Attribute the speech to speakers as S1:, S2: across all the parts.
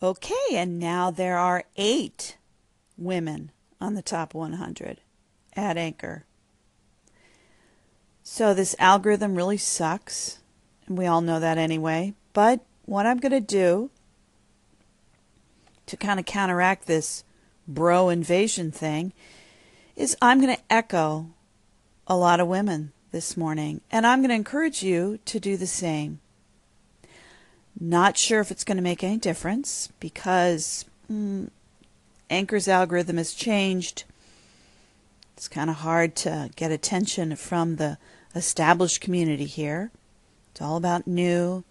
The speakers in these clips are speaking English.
S1: Okay, and now there are eight women on the top 100 at Anchor. So this algorithm really sucks, and we all know that anyway. But what I'm going to do to kind of counteract this bro invasion thing is I'm going to echo a lot of women this morning, and I'm going to encourage you to do the same. Not sure if it's going to make any difference because mm, Anchor's algorithm has changed. It's kind of hard to get attention from the established community here. It's all about new,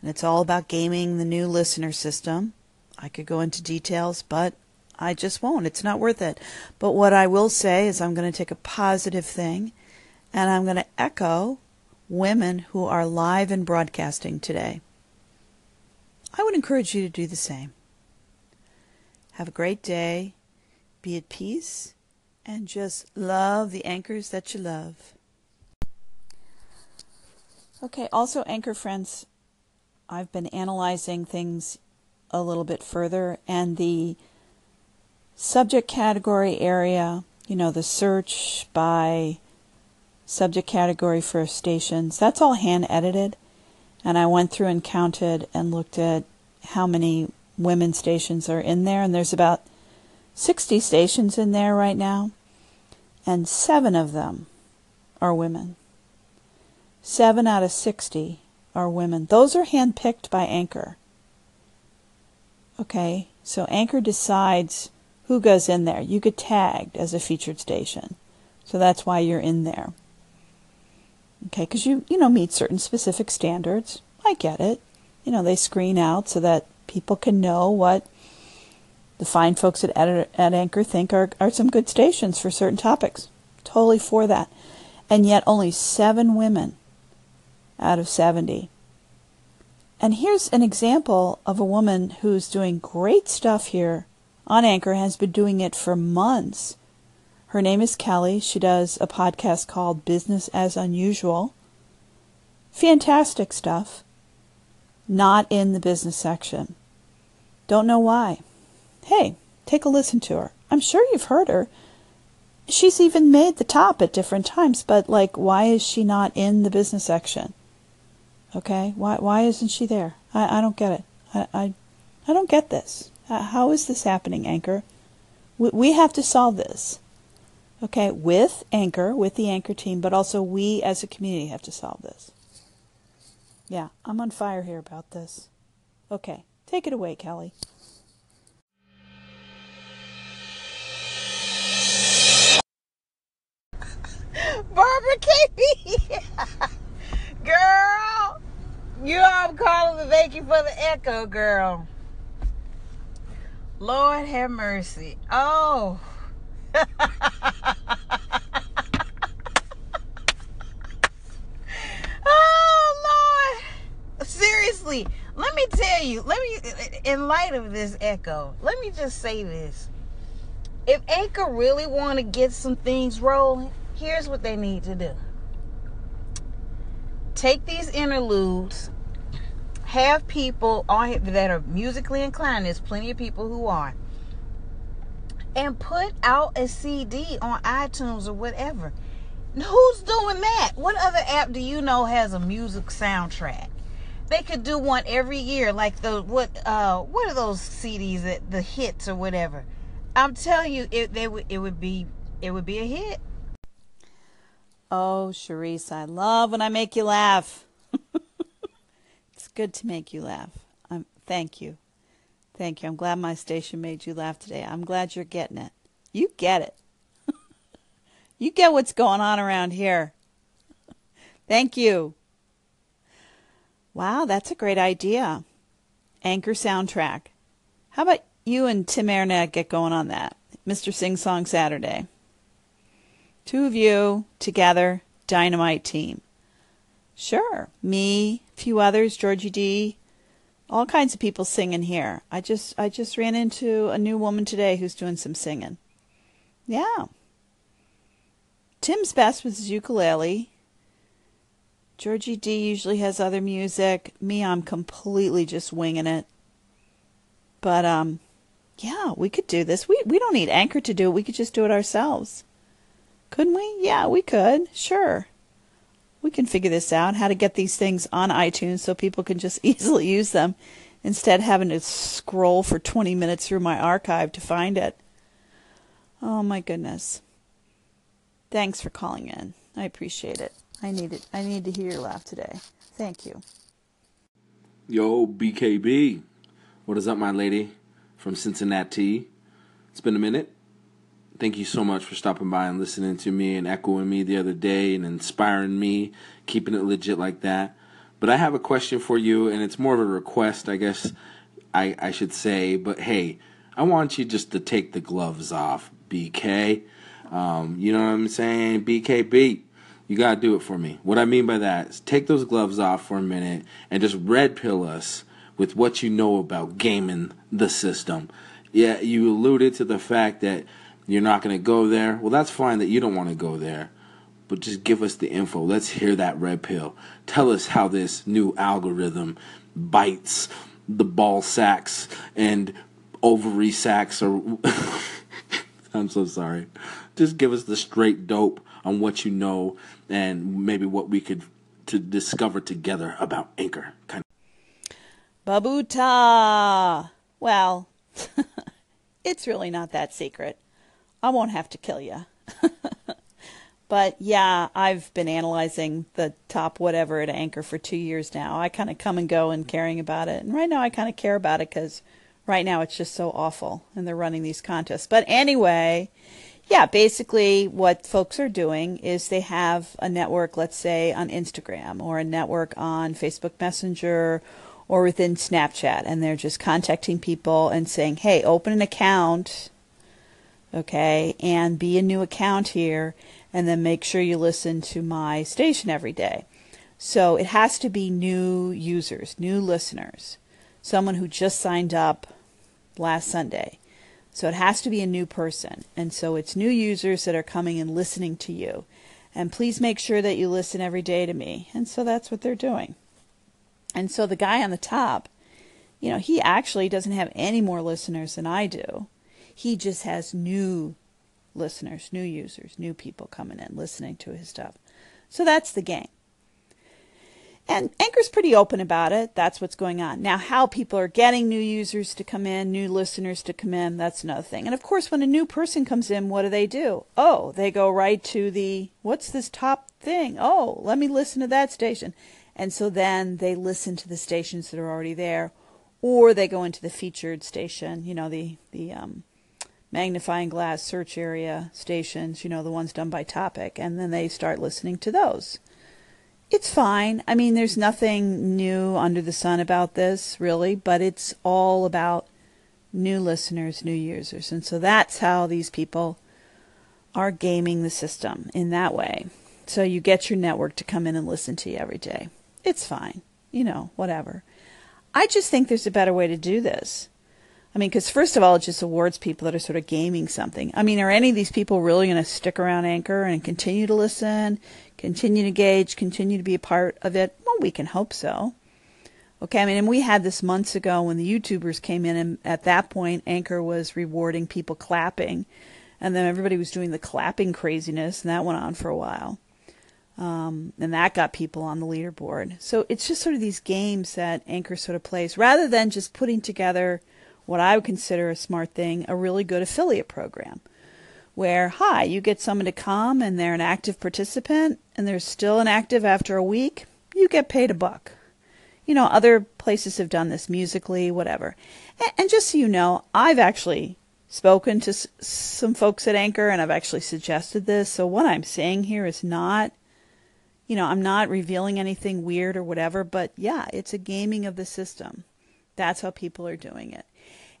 S1: and it's all about gaming the new listener system. I could go into details, but I just won't. It's not worth it. But what I will say is I'm going to take a positive thing and I'm going to echo women who are live and broadcasting today. I would encourage you to do the same. Have a great day, be at peace, and just love the anchors that you love. Okay, also, anchor friends, I've been analyzing things a little bit further, and the subject category area, you know, the search by subject category for stations, that's all hand edited. And I went through and counted and looked at how many women stations are in there, and there's about 60 stations in there right now, and seven of them are women. Seven out of 60 are women. Those are handpicked by Anchor. Okay, so Anchor decides who goes in there. You get tagged as a featured station, so that's why you're in there. Okay, because you you know meet certain specific standards. I get it. You know they screen out so that people can know what the fine folks at at Anchor think are are some good stations for certain topics. Totally for that, and yet only seven women out of seventy. And here's an example of a woman who's doing great stuff here on Anchor, has been doing it for months her name is Kelly. She does a podcast called Business as Unusual. Fantastic stuff. Not in the business section. Don't know why. Hey, take a listen to her. I'm sure you've heard her. She's even made the top at different times, but like, why is she not in the business section? Okay, why why isn't she there? I, I don't get it. I, I I don't get this. How is this happening, Anchor? We, we have to solve this. Okay, with Anchor, with the Anchor team, but also we as a community have to solve this. Yeah, I'm on fire here about this. Okay, take it away, Kelly.
S2: Barbara Katie! girl! You know I'm calling thank you for the echo, girl. Lord have mercy. Oh Lord. Seriously, let me tell you, let me in light of this echo, let me just say this. If Anchor really want to get some things rolling, here's what they need to do. Take these interludes, have people on that are musically inclined. There's plenty of people who are and put out a CD on iTunes or whatever. Who's doing that? What other app do you know has a music soundtrack? They could do one every year, like the what uh what are those CDs that the hits or whatever. I'm telling you, it they would it would be it would be a hit.
S1: Oh, Charisse, I love when I make you laugh. it's good to make you laugh. Um, thank you. Thank you. I'm glad my station made you laugh today. I'm glad you're getting it. You get it. you get what's going on around here. Thank you. Wow, that's a great idea. Anchor soundtrack. How about you and Tim Arnett get going on that? Mr. Sing Song Saturday. Two of you together, dynamite team. Sure. Me, a few others, Georgie D, all kinds of people singing here. I just I just ran into a new woman today who's doing some singing. Yeah. Tim's best with his ukulele. Georgie D usually has other music. Me, I'm completely just winging it. But um, yeah, we could do this. We we don't need Anchor to do it. We could just do it ourselves. Couldn't we? Yeah, we could. Sure. We can figure this out, how to get these things on iTunes so people can just easily use them instead of having to scroll for 20 minutes through my archive to find it. Oh my goodness. Thanks for calling in. I appreciate it. I need it. I need to hear your laugh today. Thank you.
S3: Yo, BKB. What is up, my lady from Cincinnati? It's been a minute. Thank you so much for stopping by and listening to me and echoing me the other day and inspiring me, keeping it legit like that. But I have a question for you, and it's more of a request, I guess I, I should say. But hey, I want you just to take the gloves off, BK. Um, you know what I'm saying? BKB. You gotta do it for me. What I mean by that is take those gloves off for a minute and just red pill us with what you know about gaming the system. Yeah, you alluded to the fact that you're not going to go there. Well, that's fine that you don't want to go there. But just give us the info. Let's hear that red pill. Tell us how this new algorithm bites the ball sacks and ovary sacks or I'm so sorry. Just give us the straight dope on what you know and maybe what we could to discover together about Anchor. Kind
S1: of. Babuta. Well, it's really not that secret. I won't have to kill you. but yeah, I've been analyzing the top whatever at Anchor for two years now. I kind of come and go and caring about it. And right now I kind of care about it because right now it's just so awful and they're running these contests. But anyway, yeah, basically what folks are doing is they have a network, let's say on Instagram or a network on Facebook Messenger or within Snapchat, and they're just contacting people and saying, hey, open an account okay, and be a new account here, and then make sure you listen to my station every day. So it has to be new users, new listeners, someone who just signed up last Sunday. So it has to be a new person. And so it's new users that are coming and listening to you. And please make sure that you listen every day to me. And so that's what they're doing. And so the guy on the top, you know, he actually doesn't have any more listeners than I do. He just has new listeners, new users, new people coming in listening to his stuff. So that's the game. And Anchor's pretty open about it. That's what's going on. Now, how people are getting new users to come in, new listeners to come in, that's another thing. And of course, when a new person comes in, what do they do? Oh, they go right to the, what's this top thing? Oh, let me listen to that station. And so then they listen to the stations that are already there, or they go into the featured station, you know, the, the, um, magnifying glass search area stations, you know, the ones done by topic, and then they start listening to those. It's fine. I mean, there's nothing new under the sun about this, really, but it's all about new listeners, new users. And so that's how these people are gaming the system in that way. So you get your network to come in and listen to you every day. It's fine. You know, whatever. I just think there's a better way to do this. I mean, because first of all, it just awards people that are sort of gaming something. I mean, are any of these people really going to stick around Anchor and continue to listen, continue to engage, continue to be a part of it? Well, we can hope so. Okay, I mean, and we had this months ago when the YouTubers came in, and at that point, Anchor was rewarding people clapping, and then everybody was doing the clapping craziness, and that went on for a while. Um, and that got people on the leaderboard. So it's just sort of these games that Anchor sort of plays, rather than just putting together what I would consider a smart thing, a really good affiliate program. Where, hi, you get someone to come and they're an active participant and they're still inactive after a week, you get paid a buck. You know, other places have done this musically, whatever. And, and just so you know, I've actually spoken to s- some folks at Anchor and I've actually suggested this. So what I'm saying here is not, you know, I'm not revealing anything weird or whatever, but yeah, it's a gaming of the system. That's how people are doing it.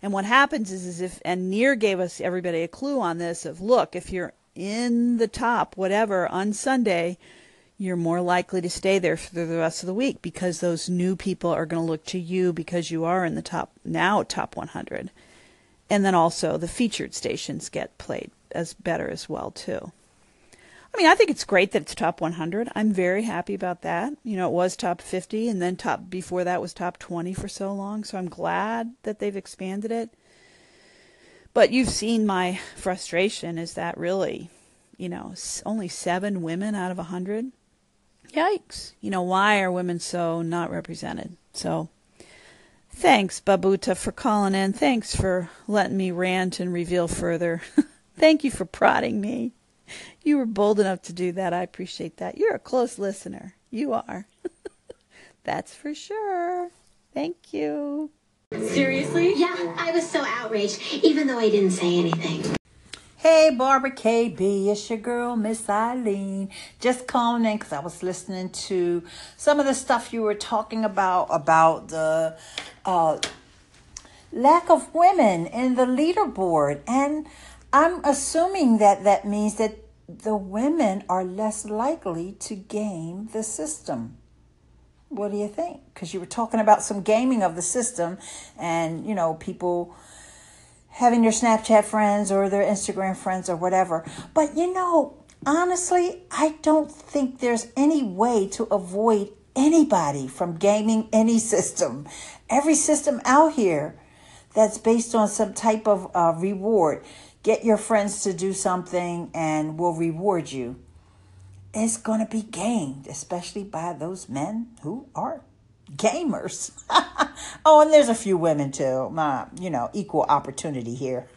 S1: And what happens is, is if, and Nir gave us everybody a clue on this of look, if you're in the top, whatever, on Sunday, you're more likely to stay there for the rest of the week because those new people are going to look to you because you are in the top, now top 100. And then also the featured stations get played as better as well, too. I mean, I think it's great that it's top 100. I'm very happy about that. You know, it was top 50 and then top before that was top 20 for so long. So I'm glad that they've expanded it. But you've seen my frustration is that really, you know, only 7 women out of 100. Yikes. You know, why are women so not represented? So thanks Babuta for calling in. Thanks for letting me rant and reveal further. Thank you for prodding me. You were bold enough to do that. I appreciate that. You're a close listener. You are. That's for sure. Thank you.
S2: Seriously?
S4: Yeah, I was so outraged, even though I didn't say anything.
S2: Hey, Barbara KB, it's your girl, Miss Eileen. Just calling in because I was listening to some of the stuff you were talking about, about the uh, lack of women in the leaderboard. And I'm assuming that that means that the women are less likely to game the system. What do you think? Because you were talking about some gaming of the system and, you know, people having their Snapchat friends or their Instagram friends or whatever. But, you know, honestly, I don't think there's any way to avoid anybody from gaming any system. Every system out here that's based on some type of uh, reward get your friends to do something and we'll reward you is going to be gained, especially by those men who are gamers. oh, and there's a few women too. Uh, you know, equal opportunity here.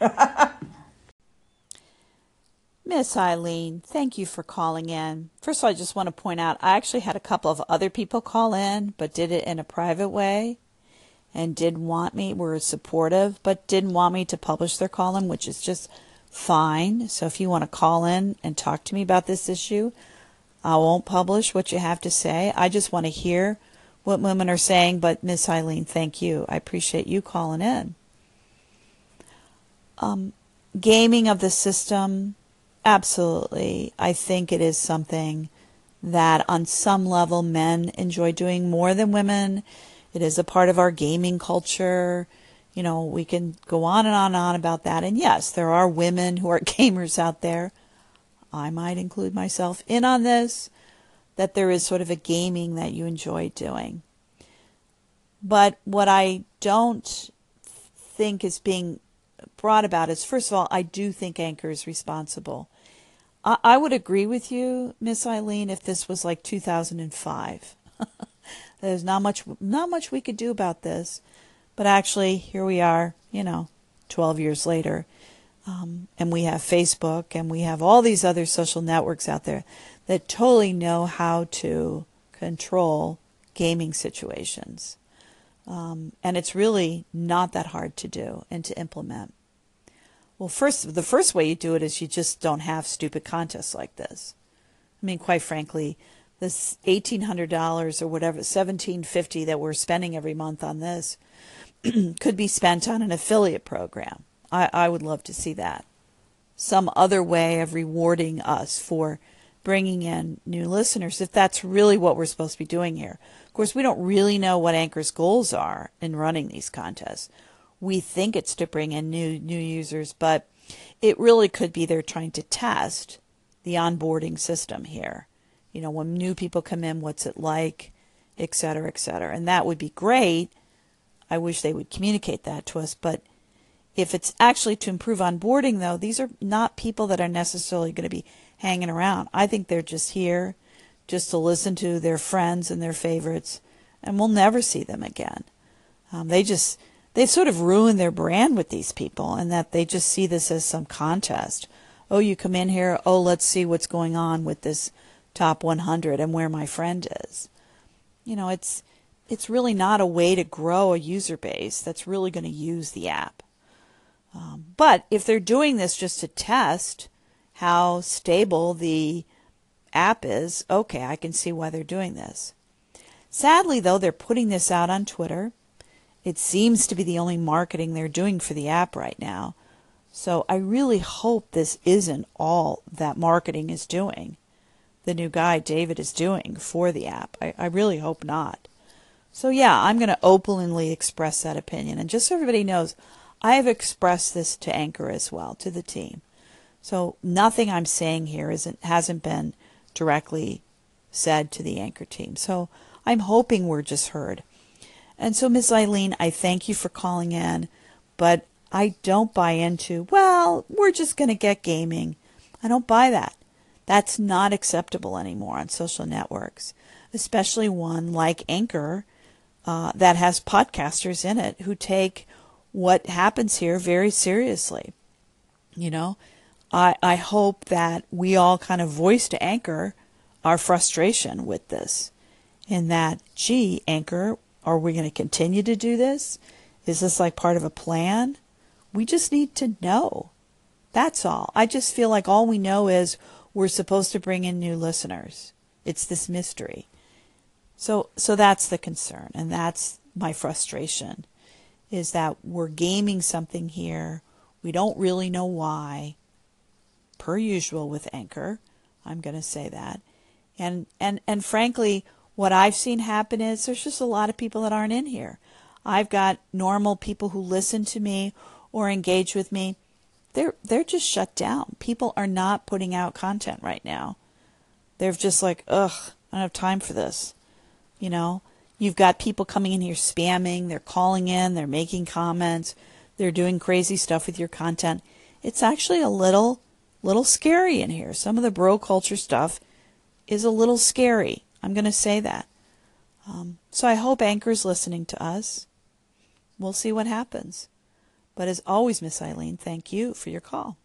S1: Miss Eileen, thank you for calling in. First of all, I just want to point out I actually had a couple of other people call in, but did it in a private way and did want me, were supportive, but didn't want me to publish their column, which is just fine. So if you want to call in and talk to me about this issue, I won't publish what you have to say. I just want to hear what women are saying. But Miss Eileen, thank you. I appreciate you calling in. Um, gaming of the system, absolutely. I think it is something that on some level men enjoy doing more than women it is a part of our gaming culture. You know, we can go on and on and on about that. And yes, there are women who are gamers out there. I might include myself in on this, that there is sort of a gaming that you enjoy doing. But what I don't think is being brought about is, first of all, I do think Anchor is responsible. I, I would agree with you, Miss Eileen, if this was like 2005. There's not much not much we could do about this, but actually here we are, you know, 12 years later. Um, and we have Facebook and we have all these other social networks out there that totally know how to control gaming situations. Um, and it's really not that hard to do and to implement. Well, first, the first way you do it is you just don't have stupid contests like this. I mean, quite frankly, this $1800 or whatever 1750 that we're spending every month on this could be spent on an affiliate program. I, I would love to see that. Some other way of rewarding us for bringing in new listeners if that's really what we're supposed to be doing here. Of course we don't really know what anchor's goals are in running these contests. We think it's to bring in new new users but it really could be they're trying to test the onboarding system here you know, when new people come in, what's it like, et cetera, et cetera. And that would be great. I wish they would communicate that to us. But if it's actually to improve onboarding, though, these are not people that are necessarily going to be hanging around. I think they're just here just to listen to their friends and their favorites, and we'll never see them again. Um, they just, they've sort of ruin their brand with these people, and that they just see this as some contest. Oh, you come in here, oh, let's see what's going on with this top 100 and where my friend is. You know, it's it's really not a way to grow a user base that's really going to use the app. Um, but if they're doing this just to test how stable the app is, okay, I can see why they're doing this. Sadly, though, they're putting this out on Twitter. It seems to be the only marketing they're doing for the app right now. So I really hope this isn't all that marketing is doing the new guy David is doing for the app. I, I really hope not. So yeah, I'm going to openly express that opinion. And just so everybody knows, I have expressed this to Anchor as well, to the team. So nothing I'm saying here isn't hasn't been directly said to the anchor team. So I'm hoping we're just heard. And so, Miss Eileen, I thank you for calling in, but I don't buy into, well, we're just going to get gaming. I don't buy that. That's not acceptable anymore on social networks, especially one like Anchor uh, that has podcasters in it who take what happens here very seriously. You know, I, I hope that we all kind of voice to Anchor our frustration with this, in that, gee, Anchor, are we going to continue to do this? Is this like part of a plan? We just need to know. That's all. I just feel like all we know is we're supposed to bring in new listeners. It's this mystery. So so that's the concern and that's my frustration is that we're gaming something here. We don't really know why. Per usual with Anchor, I'm going to say that. And and and frankly, what I've seen happen is there's just a lot of people that aren't in here. I've got normal people who listen to me or engage with me. They're they're just shut down. People are not putting out content right now. They're just like, ugh, I don't have time for this. You know, you've got people coming in here spamming, they're calling in, they're making comments, they're doing crazy stuff with your content. It's actually a little little scary in here. Some of the bro culture stuff is a little scary. I'm going to say that. Um, so I hope Anchor's listening to us. We'll see what happens. But as always, Miss Eileen, thank you for your call.